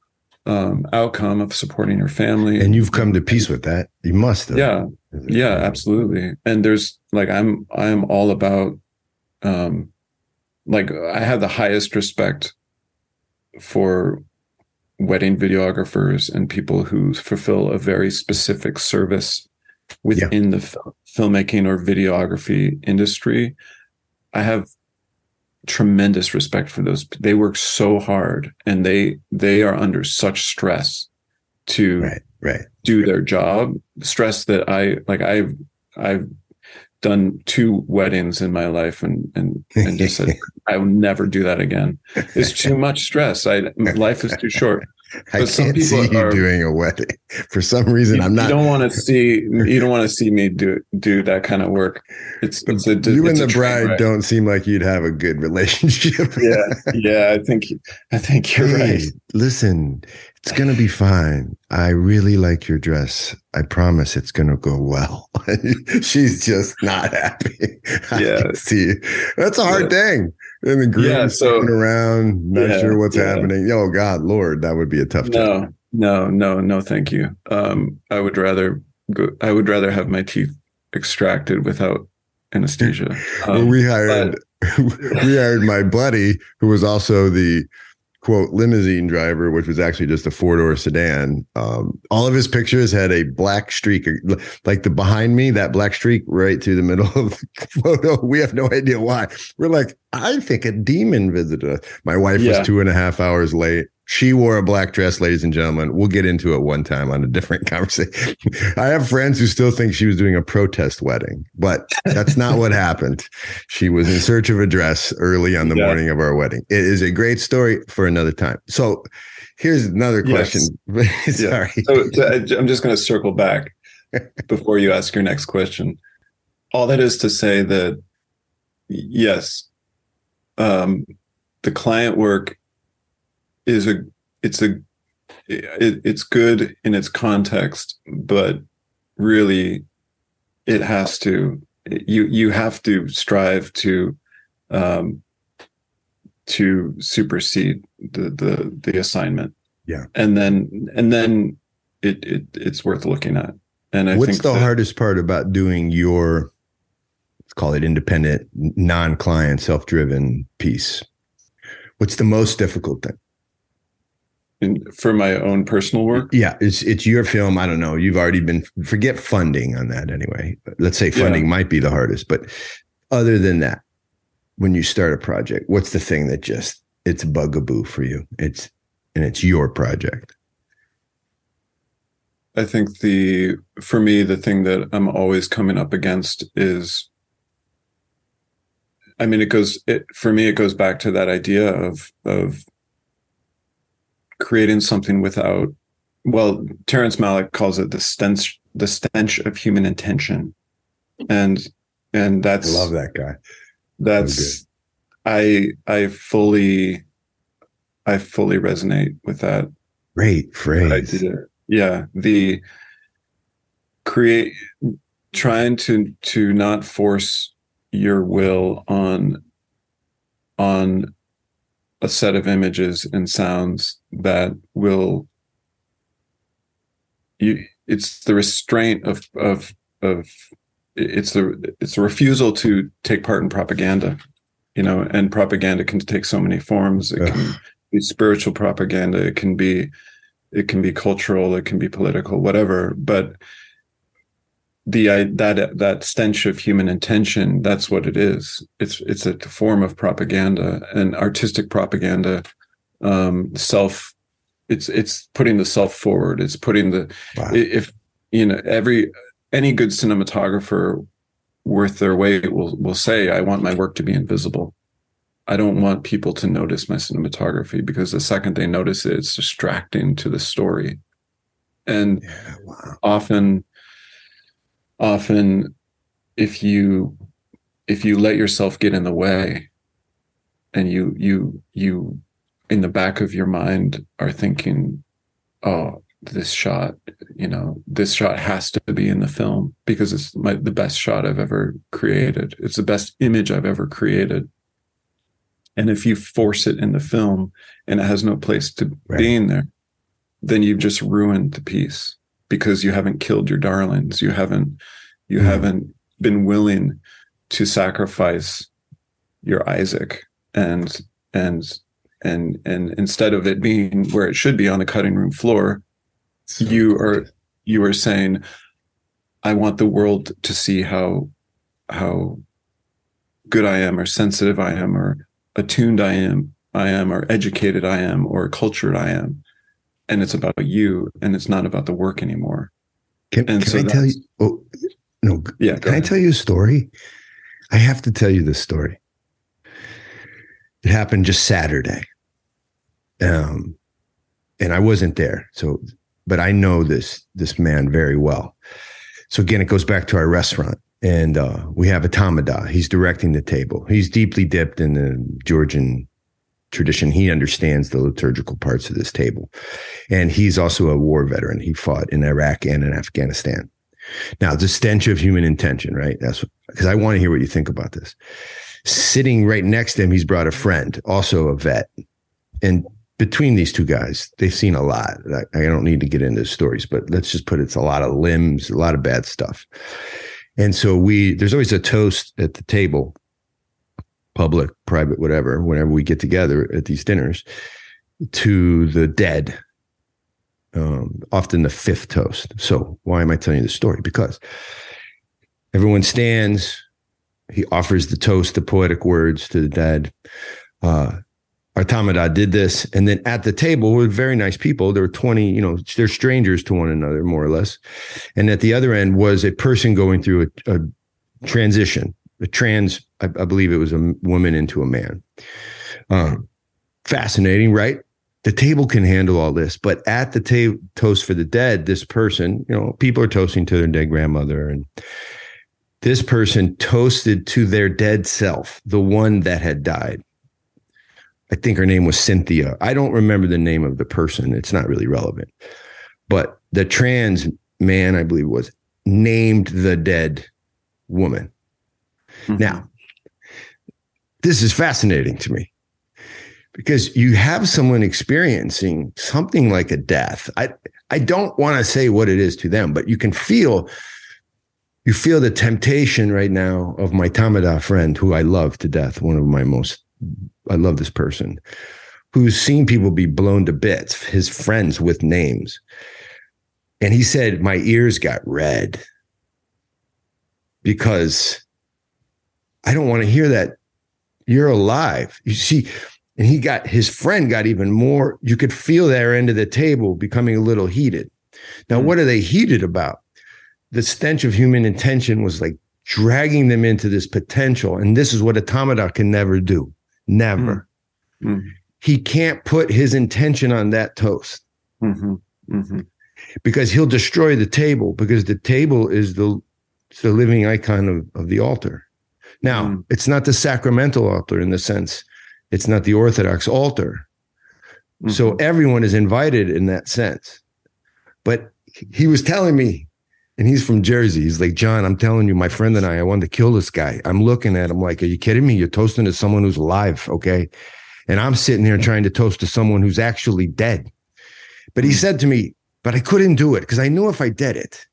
um, outcome of supporting your family. And you've come to peace with that. You must have. Yeah, yeah, absolutely. And there's like I'm I'm all about um like I have the highest respect for wedding videographers and people who fulfill a very specific service within yeah. the filmmaking or videography industry. I have tremendous respect for those they work so hard and they they are under such stress to right right do their job stress that i like i've i've done two weddings in my life and and and just said <laughs> i will never do that again. It's too much stress. I <laughs> life is too short I can't see you are, doing a wedding for some reason. You, I'm not. You don't want to see. You don't want to see me do do that kind of work. It's, it's a, you it's and the bride don't seem like you'd have a good relationship. yeah, yeah. I think I think you're hey, right. Listen, it's gonna be fine. I really like your dress. I promise it's gonna go well. <laughs> She's just not happy. <laughs> Yeah, see, that's a hard yeah. thing and the groom yeah, so, around, not yeah, sure what's yeah. happening. Oh God, Lord, that would be a tough no, job. No, no, no, thank you. Um, I would rather go. I would rather have my teeth extracted without anesthesia. <laughs> Um, well, we hired but, <laughs> we hired my buddy who was also the quote limousine driver, which was actually just a four door sedan. Um, all of his pictures had a black streak, like the behind me, that black streak right through the middle of the <laughs> photo. We have no idea why. We're like, I think a demon visited us. My wife yeah. was two and a half hours late. She wore a black dress, ladies and gentlemen. We'll get into it one time on a different <laughs> conversation. I have friends who still think she was doing a protest wedding, but that's not what <laughs> happened. She was in search of a dress early on the yeah. morning of our wedding. It is a great story for another time. So here's another question. <laughs> Yes. Sorry. So, so uh, I'm just going to circle back before you ask your next question. All that is to say that, yes, um, the client work is a it's a it, it's good in its context but really it has to you you have to strive to um to supersede the the the assignment. Yeah. And then and then it, it it's worth looking at. And I what's the that, hardest part about doing your let's call it independent non-client self-driven piece what's the most difficult thing in, for my own personal work. Yeah, it's it's your film. I don't know. You've already been forget funding on that anyway. Let's say funding yeah. might be the hardest, but other than that, when you start a project, what's the thing that just it's a bugaboo for you? It's and it's your project. I think the for me the thing that I'm always coming up against is I mean it goes it for me it goes back to that idea of of creating something without well terrence malick calls it the stench the stench of human intention. And and that's I love that guy. That's i i fully i fully resonate with that great phrase. yeah the create trying to to not force your will on on a set of images and sounds that will you it's the restraint of of of it's the it's a refusal to take part in propaganda you know and propaganda can take so many forms. It can be spiritual propaganda. It can be it can be cultural. It can be political whatever. But the that that stench of human intention that's what it is it's it's a form of propaganda and artistic propaganda um self it's it's putting the self forward it's putting the wow. if you know every any good cinematographer worth their weight will will say i want my work to be invisible i don't want people to notice my cinematography because the second they notice it it's distracting to the story and yeah, wow. often often if you if you let yourself get in the way and you you you in the back of your mind are thinking oh this shot you know this shot has to be in the film because it's my the best shot i've ever created. It's the best image i've ever created. And if you force it in the film and it has no place to right. be in there then you've just ruined the piece because you haven't killed your darlings. You haven't you mm-hmm. haven't been willing to sacrifice your isaac and and and and instead of it being where it should be on the cutting room floor so you are you are saying i want the world to see how how good i am or sensitive i am or attuned I am, I am, or educated I am, or cultured I am, and it's about you, and it's not about the work anymore. Can, can so I tell you? Oh, no. Yeah. Can ahead. I tell you a story? I have to tell you this story. It happened just Saturday. Um, and I wasn't there. So, but I know this this man very well. So again, it goes back to our restaurant, and uh, we have a tamada. He's directing the table. He's deeply dipped in the Georgian tradition. He understands the liturgical parts of this table, and he's also a war veteran. He fought in Iraq and in Afghanistan. Now, the stench of human intention, right? That's because I want to hear what you think about this. Sitting right next to him, he's brought a friend, also a vet, and between these two guys, they've seen a lot. I, I don't need to get into stories, but let's just put it, it's a lot of limbs, a lot of bad stuff. And so we, there's always a toast at the table, public, private, whatever, whenever we get together at these dinners to the dead. Um, often the fifth toast. So why am I telling you this story? Because everyone stands, he offers the toast, the poetic words to the dead. Uh, Artamada did this. And then at the table were very nice people. There were 20, you know, they're strangers to one another, more or less. And at the other end was a person going through a, a transition, a trans, I, I, believe it was a woman into a man. Um, fascinating, right? The table can handle all this, but at the table toast for the dead, this person, you know, people are toasting to their dead grandmother and this person toasted to their dead self, the one that had died. I think her name was Cynthia. I don't remember the name of the person. It's not really relevant. But the trans man, I believe, was named the dead woman. Mm-hmm. Now, this is fascinating to me because you have someone experiencing something like a death. I I don't want to say what it is to them, but you can feel you feel the temptation right now of my Tamada friend who I love to death, one of my most I love this person who's seen people be blown to bits, his friends with names. And he said, My ears got red because I don't want to hear that you're alive. You see, and he got his friend got even more. You could feel their end of the table becoming a little heated. Now, mm-hmm. what are they heated about? The stench of human intention was like dragging them into this potential. And this is what a tamada can never do. Never. Mm-hmm. He can't put his intention on that toast mm-hmm. Mm-hmm. because he'll destroy the table because the table is the, the living icon of, of the altar. Now, mm. it's not the sacramental altar in the sense it's not the Orthodox altar. So mm-hmm. everyone is invited in that sense. But he was telling me and he's from Jersey. He's like, John, I'm telling you, my friend and I, I wanted to kill this guy. I'm looking at him like, are you kidding me? You're toasting to someone who's alive. Okay. And I'm sitting here trying to toast to someone who's actually dead. But he said to me, but I couldn't do it because I knew if I did it.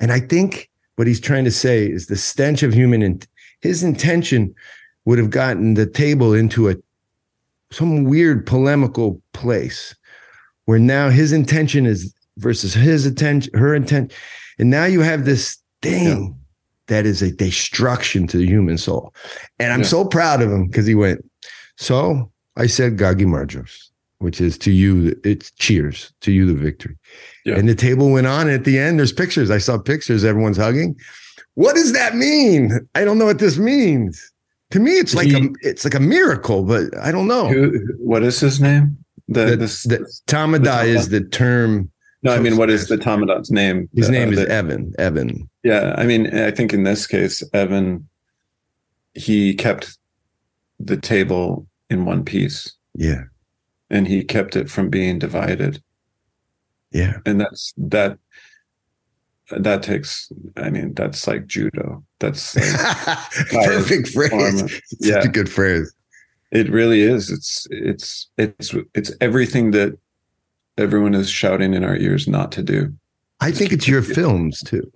And I think what he's trying to say is the stench of human and his intention would have gotten the table into a some weird polemical place where now his intention is versus his attention, her intent and now you have this thing yeah. that is a destruction to the human soul. And I'm yeah. so proud of him because he went, So I said Gaumarjos, which is to you, it's cheers to you, the victory. Yeah. And the table went on. And at the end, there's pictures. I saw pictures, everyone's hugging. What does that mean? I don't know what this means. To me, it's like he, a it's like a miracle, but I don't know. Who, what is his name? The, the, the, the Tamada is the term no, I mean, what is the Tamada's name? His name uh, is Evan. Evan. Yeah, I mean, I think in this case, Evan, he kept the table in one piece. Yeah, and he kept it from being divided. Yeah, and that's that. That takes. I mean, that's like judo. That's <laughs> like <laughs> perfect phrase. yeah. <laughs> Such a good phrase. It really is. It's it's it's it's everything that everyone is shouting in our ears not to do. I think it's your films too.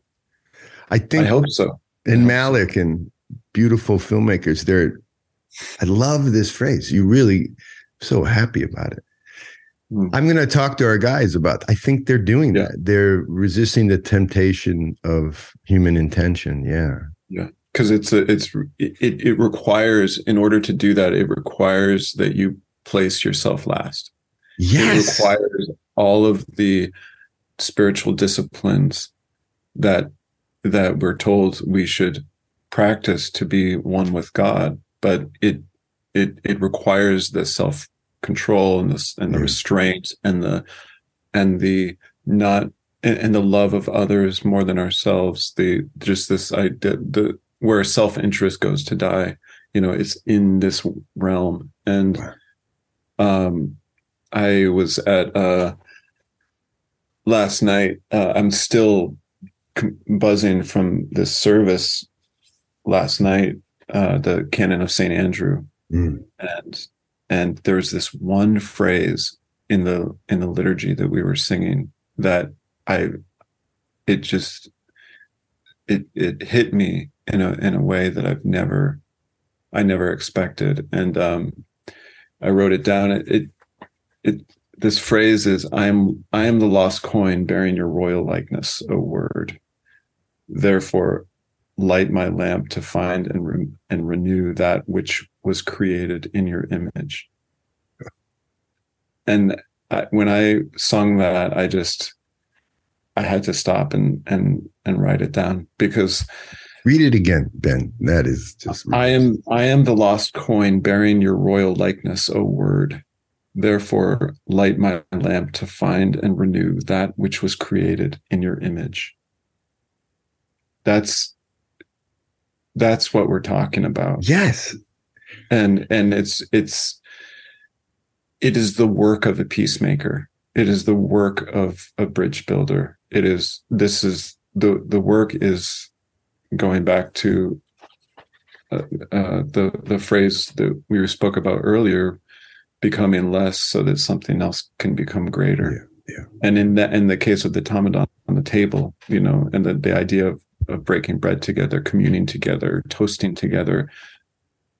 I think I hope so. And Malick and beautiful filmmakers, they're I love this phrase. You really so happy about it. Mm. I'm going to talk to our guys about. I think they're doing yeah. that. They're resisting the temptation of human intention. Yeah. Yeah. because it's a, it's it, it requires in order to do that it requires that you place yourself last Yes. it requires all of the spiritual disciplines that that we're told we should practice to be one with God, but it it it requires the self control and the and the Yeah. restraint and the and the not and, and the love of others more than ourselves. The just this idea the where self interest goes to die. You know, it's in this realm and Wow. um I was at uh last night. Uh, I'm still buzzing from this service last night, uh, the Canon of Saint Andrew, Mm. and and there's this one phrase in the in the liturgy that we were singing that I it just it it hit me in a in a way that I've never I never expected, and um, I wrote it down. It, it it this phrase is I am I am the lost coin bearing your royal likeness, O word. Therefore, light my lamp to find and re- and renew that which was created in your image. And I, when I sung that, I just I had to stop and and and write it down because Read it again, Ben. That is just. I am I am the lost coin bearing your royal likeness, O word. Therefore, light my lamp to find and renew that which was created in your image. That's that's what we're talking about. Yes. And and it's it's it is the work of a peacemaker. It is the work of a bridge builder. It is this is the the work is going back to uh, uh, the the phrase that we spoke about earlier, becoming less so that something else can become greater. Yeah, yeah. And in that, in the case of the Tamadan on the table, you know, and the, the idea of of breaking bread together, communing together, toasting together,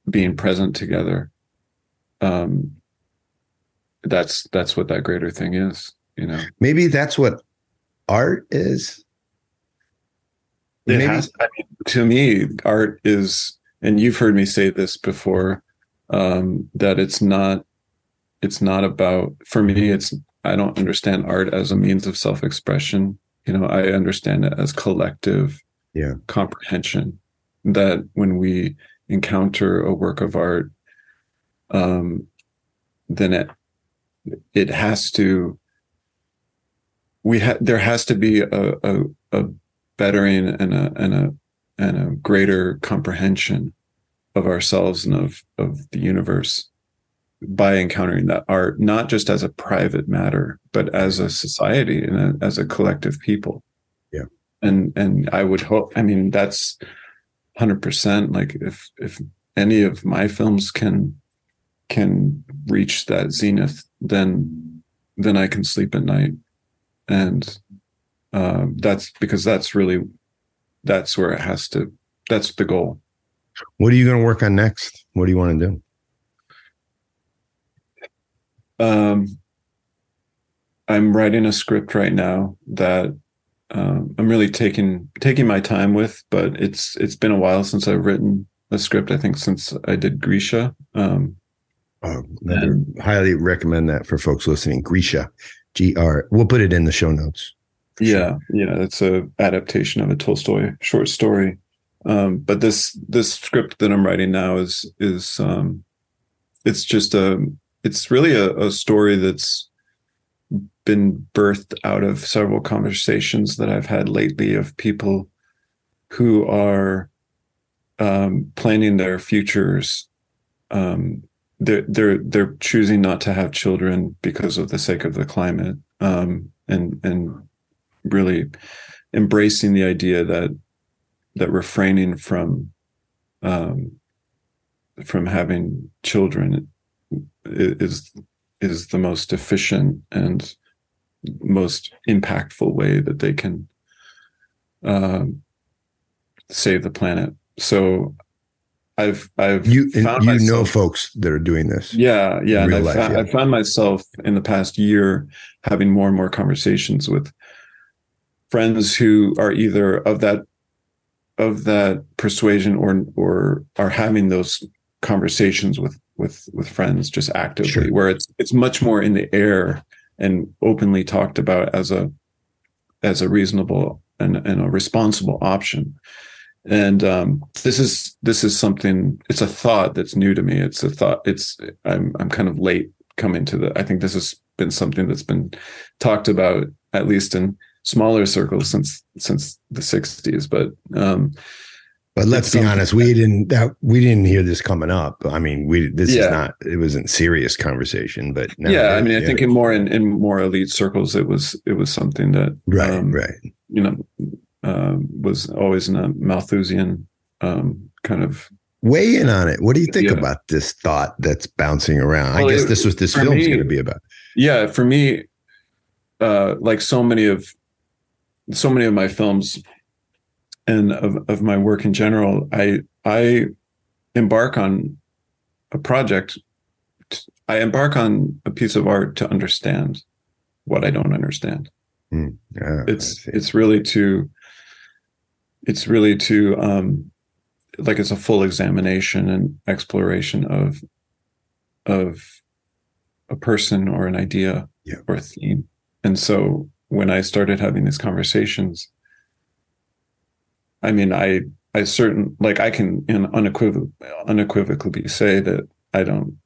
being present together. Um, that's that's what that greater thing is, you know. Maybe that's what art is. It Maybe- has, I mean, to me, art is, and you've heard me say this before, um, that it's not, it's not about. For me, it's I don't understand art as a means of self-expression. You know, I understand it as collective, Yeah. comprehension. That when we encounter a work of art, um, then it it has to. We ha- there has to be a, a a bettering and a and a and a greater comprehension of ourselves and of of the universe by encountering that art not just as a private matter but as a society and a, as a collective people Yeah. and and i would hope i mean that's 100% like if if any of my films can can reach that zenith then then i can sleep at night and um, that's because that's really that's where it has to that's the goal What are you going to work on next? What do you want to do? um, i'm writing a script right now that um, i'm really taking taking my time with but it's it's been a while since i've written a script i think since i did grisha um, Oh, I highly recommend that for folks listening. Grisha, G R. We'll put it in the show notes. for sure. yeah yeah it's a adaptation of a tolstoy short story um but this this script that i'm writing now is is um it's just a it's really a, a story that's been birthed out of several conversations that i've had lately of people who are um planning their futures. Um they're they're they're choosing not to have children because of the sake of the climate um and and really embracing the idea that that refraining from um, from having children is is the most efficient and most impactful way that they can um, save the planet. So I've I've You you know folks that are doing this. yeah, yeah. And I've, life, found, yeah. I've found myself in the past year having more and more conversations with friends who are either of that of that persuasion or or are having those conversations with with with friends just actively Sure. where it's it's much more in the air and openly talked about as a as a reasonable and, and a responsible option. And um, this is this is something it's a thought that's new to me. It's a thought it's i'm i'm kind of late coming to the i think this has been something that's been talked about at least in smaller circles since since the 60s but um But let's be honest, we didn't that we didn't hear this coming up. I mean, we this Yeah. is not it wasn't serious conversation, but yeah i mean i yeah. think in more in, in more elite circles it was it was something that right, um, right. you know um was always in a malthusian um kind of Weigh in on it. What do you think Yeah. about this thought that's bouncing around? Well, I guess it- this was this film's going to be about. yeah for me uh like so many of so many of my films and of, of my work in general i i embark on a project I embark on a piece of art to understand what i don't understand. Ah, I it's it's really to it's really to um like it's a full examination and exploration of of a person or an idea Yeah. or a theme. And so when i started having these conversations i mean i i certain like i can in unequivoc- unequivocally say that i don't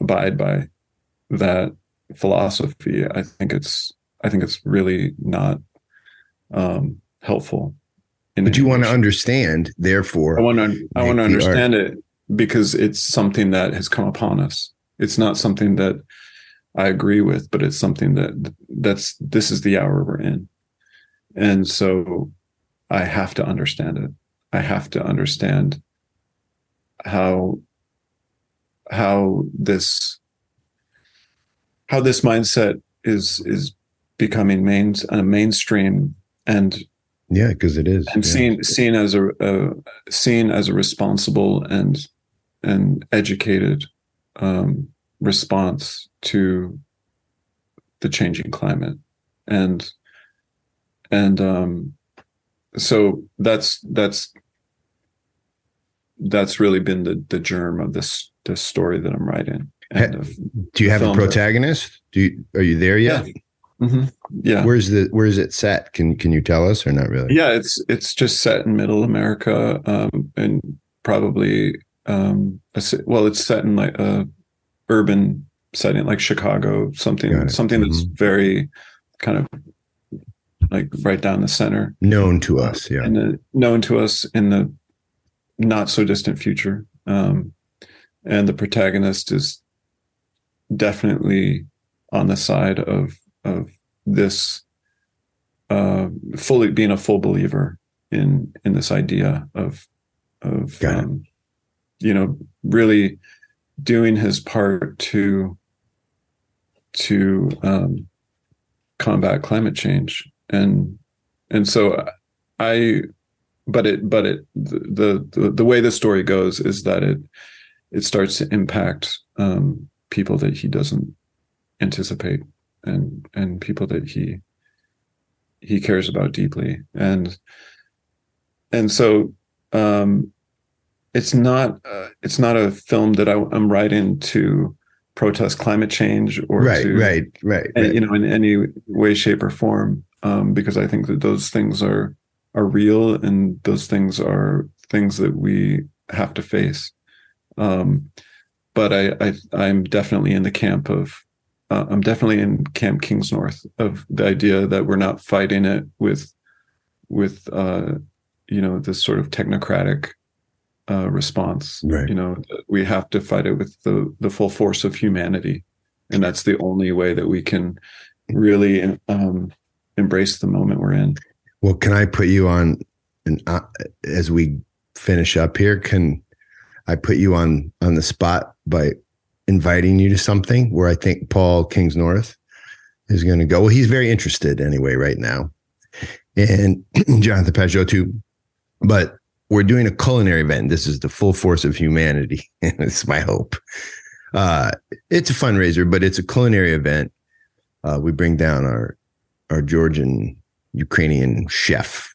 abide by that philosophy i think it's i think it's really not um helpful in but you want to understand, therefore, I want to I want to art. understand it because it's something that has come upon us. It's not something that I agree with, but it's something that that's this is the hour we're in. And so I have to understand it. I have to understand how how this how this mindset is is becoming main a mainstream and yeah, because it is. and yeah. seen seen as a, a seen as a responsible and and educated um, response to the changing climate and and um, so that's that's that's really been the the germ of this this story that I'm writing and Do you have a protagonist? Do you are you there yet? Mhm. yeah Where's the where's it set? Can can you tell us or not really? Yeah, it's it's just set in Middle America, um, and probably um, a, well, it's set in like a urban setting, like Chicago, something something that's Mhm. very kind of like right down the center, Known to us, yeah. and uh, known to us in the not so distant future. Um, and the protagonist is definitely on the side of of this uh, fully being a full believer in in this idea of of um, you know really doing his part to to um, combat climate change and and so I but it but it the the the way the story goes is that it it starts to impact um, people that he doesn't anticipate and and people that he he cares about deeply and and so um it's not uh, it's not a film that I, i'm writing to protest climate change or Right, to right, right, right. you know in any way shape or form um because i think that those things are are real and those things are things that we have to face. Um but i i i'm definitely in the camp of uh, i'm definitely in camp Kingsnorth of the idea that we're not fighting it with with uh you know this sort of technocratic uh response. Right. you know we have to fight it with the the full force of humanity. And that's the only way that we can really um embrace the moment we're in Well, can I put you on an, uh, as we finish up here? Can I put you on on the spot by inviting you to something where I think Paul Kingsnorth is going to go? Well, he's very interested anyway right now, and <clears throat> Jonathan Pageau too. But we're doing a culinary event. This is the full force of humanity. <laughs> And it's my hope. Uh, it's a fundraiser, but it's a culinary event. Uh, we bring down our our Georgian Ukrainian chef,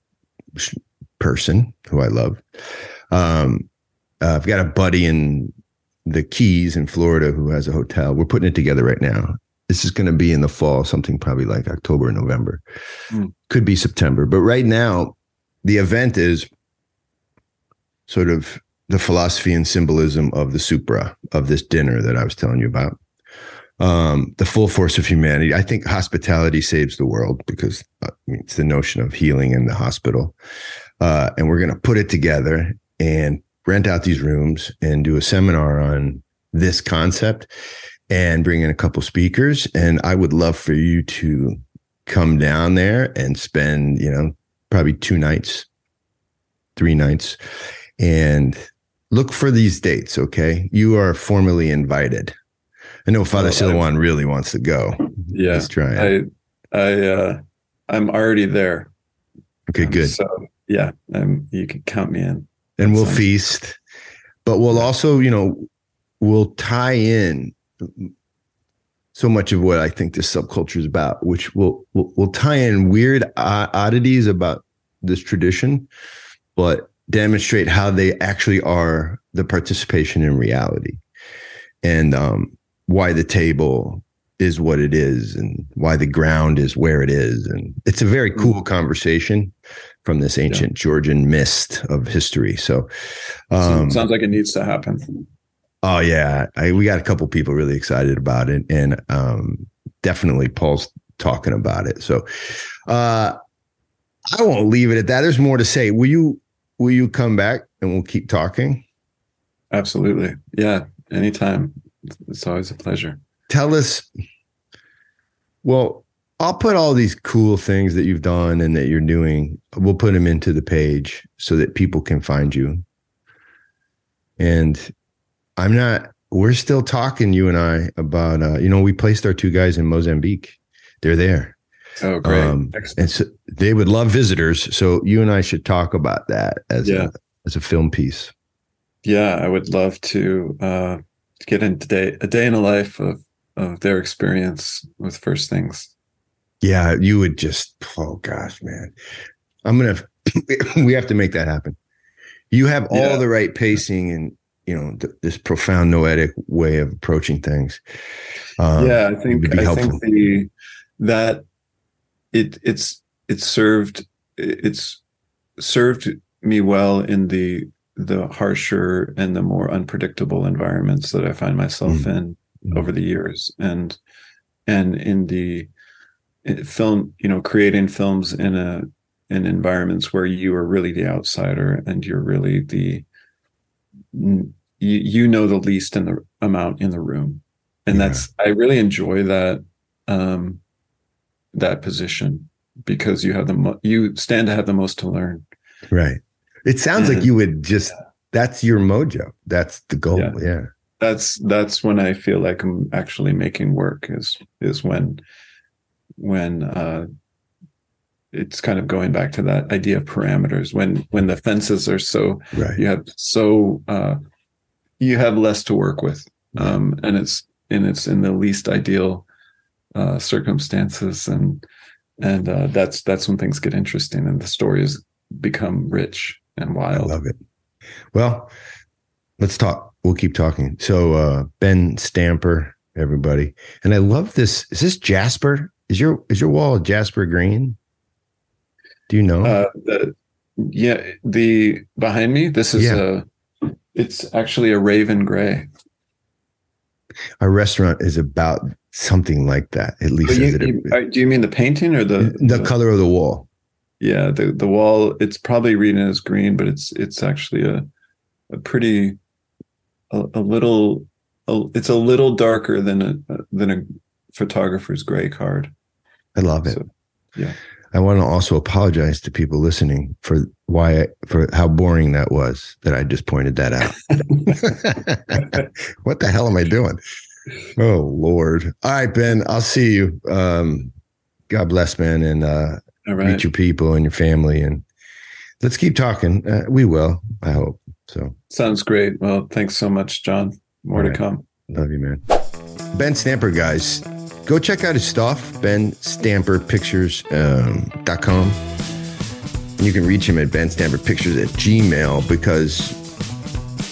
person who I love. Um, uh, I've got a buddy in the Keys in Florida who has a hotel. We're putting it together right now. This is going to be in the fall, something probably like October, November. Mm. Could be September. But right now, the event is sort of the philosophy and symbolism of the supra of this dinner that I was telling you about. Um, the full force of humanity. I think hospitality saves the world because uh, it's the notion of healing in the hospital. Uh, and we're going to put it together and rent out these rooms and do a seminar on this concept and bring in a couple speakers. And I would love for you to come down there and spend, you know, probably two nights, three nights, and look for these dates. Okay. You are formally invited. I know Father well, Silouan really wants to go. Yeah. He's trying. I, I, uh, I'm already there. Okay, um, good. So yeah, you can count me in. And we'll feast, but we'll also, you know, we'll tie in so much of what I think this subculture is about, which will will will tie in weird oddities about this tradition, but demonstrate how they actually are the participation in reality, and um, why the table is what it is, and why the ground is where it is, and it's a very mm. cool conversation from this ancient yeah. Georgian mist of history. So, um, sounds like it needs to happen. Oh yeah, I, we got a couple people really excited about it, and um, definitely Paul's talking about it. So uh, I won't leave it at that. There's more to say. Will you will you come back and we'll keep talking? Absolutely. Yeah, anytime. It's always a pleasure. Tell us. Well, I'll put all these cool things that you've done and that you're doing. We'll put them into the page so that people can find you. And I'm not. We're still talking, you and I, about uh, you know we placed our two guys in Mozambique. They're there. Oh, great! Um, and so they would love visitors. So you and I should talk about that as yeah. a as a film piece. Yeah, I would love to uh, get into day a day in a life of of their experience with First Things. Yeah, you would just. Oh gosh, man, I'm gonna. <coughs> we have to make that happen. You have all yeah. the right pacing and you know th- this profound noetic way of approaching things. Um, yeah, I think I think the that it it's it's served it's served me well in the the harsher and the more unpredictable environments that I find myself mm in mm over the years. And and in the film you know creating films in a in environments where you are really the outsider and you're really the you, you know the least in the amount in the room. And yeah. that's i really enjoy that um that position because you have the mo- you stand to have the most to learn. Right it sounds and, like you would just yeah. that's your mojo. That's the goal. Yeah. yeah. That's that's when i feel like i'm actually making work is is when when uh it's kind of going back to that idea of parameters. When when the fences are so right. you have so uh you have less to work with, um, and it's and it's in the least ideal uh, circumstances, and and uh, that's that's when things get interesting and the stories become rich and wild. I love it. Well, let's talk. We'll keep talking. So uh, Ben Stamper, everybody, and I love this. Is this Jasper? Is your is your wall Jasper green? Do you know? Uh, the, yeah, the behind me. This is yeah. a it's actually a raven gray. A restaurant is about something like that. At least, you, you, uh, do you mean the painting or the the, the color of the wall? Yeah, the the wall. It's probably reading as green, but it's it's actually a a pretty a, a little a, it's a little darker than a than a photographer's gray card. I love it. So, yeah. I want to also apologize to people listening for why I, for how boring that was that I just pointed that out. <laughs> what the hell am I doing? Oh Lord. All right, Ben, I'll see you. Um, God bless, man, and uh, meet your people and your family, and let's keep talking. Uh, we will, I hope. So sounds great. Well, thanks so much, John. More to come. Love you, man. Ben Stamper, guys go check out his stuff, benstamperpictures.com. Um, And you can reach him at Ben Stamper Pictures at Gmail because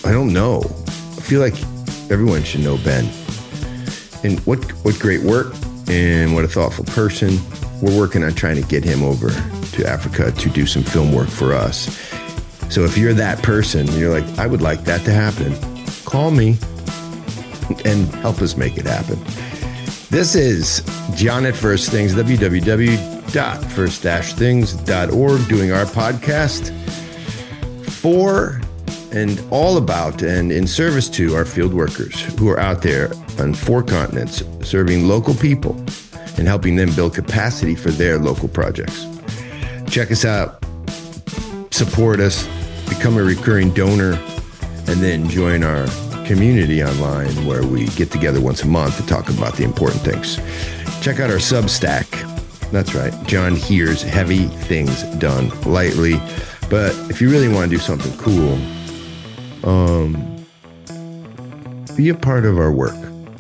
I don't know. I feel like everyone should know Ben. And what what great work and what a thoughtful person. We're working on trying to get him over to Africa to do some film work for us. So if you're that person, you're like, I would like that to happen, call me and help us make it happen. This is John at First Things, www.first-things.org, doing our podcast for and all about and in service to our field workers who are out there on four continents serving local people and helping them build capacity for their local projects. Check us out, support us, become a recurring donor, and then join our community online where we get together once a month to talk about the important things. Check out our Substack. That's right. John hears heavy things done lightly. But if you really want to do something cool, um, be a part of our work.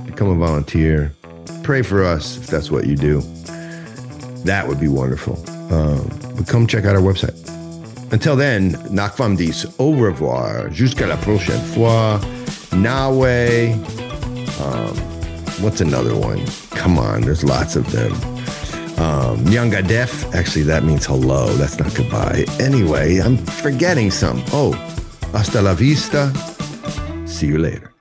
Become a volunteer. Pray for us if that's what you do. That would be wonderful. Um, but come check out our website. Until then, nakvam dis, au revoir, jusqu'à la prochaine fois. Nawe. Um, what's another one? Come on, there's lots of them. Um, Nyanga Def, actually, that means hello. That's not goodbye. Anyway, I'm forgetting some. Oh, hasta la vista. See you later.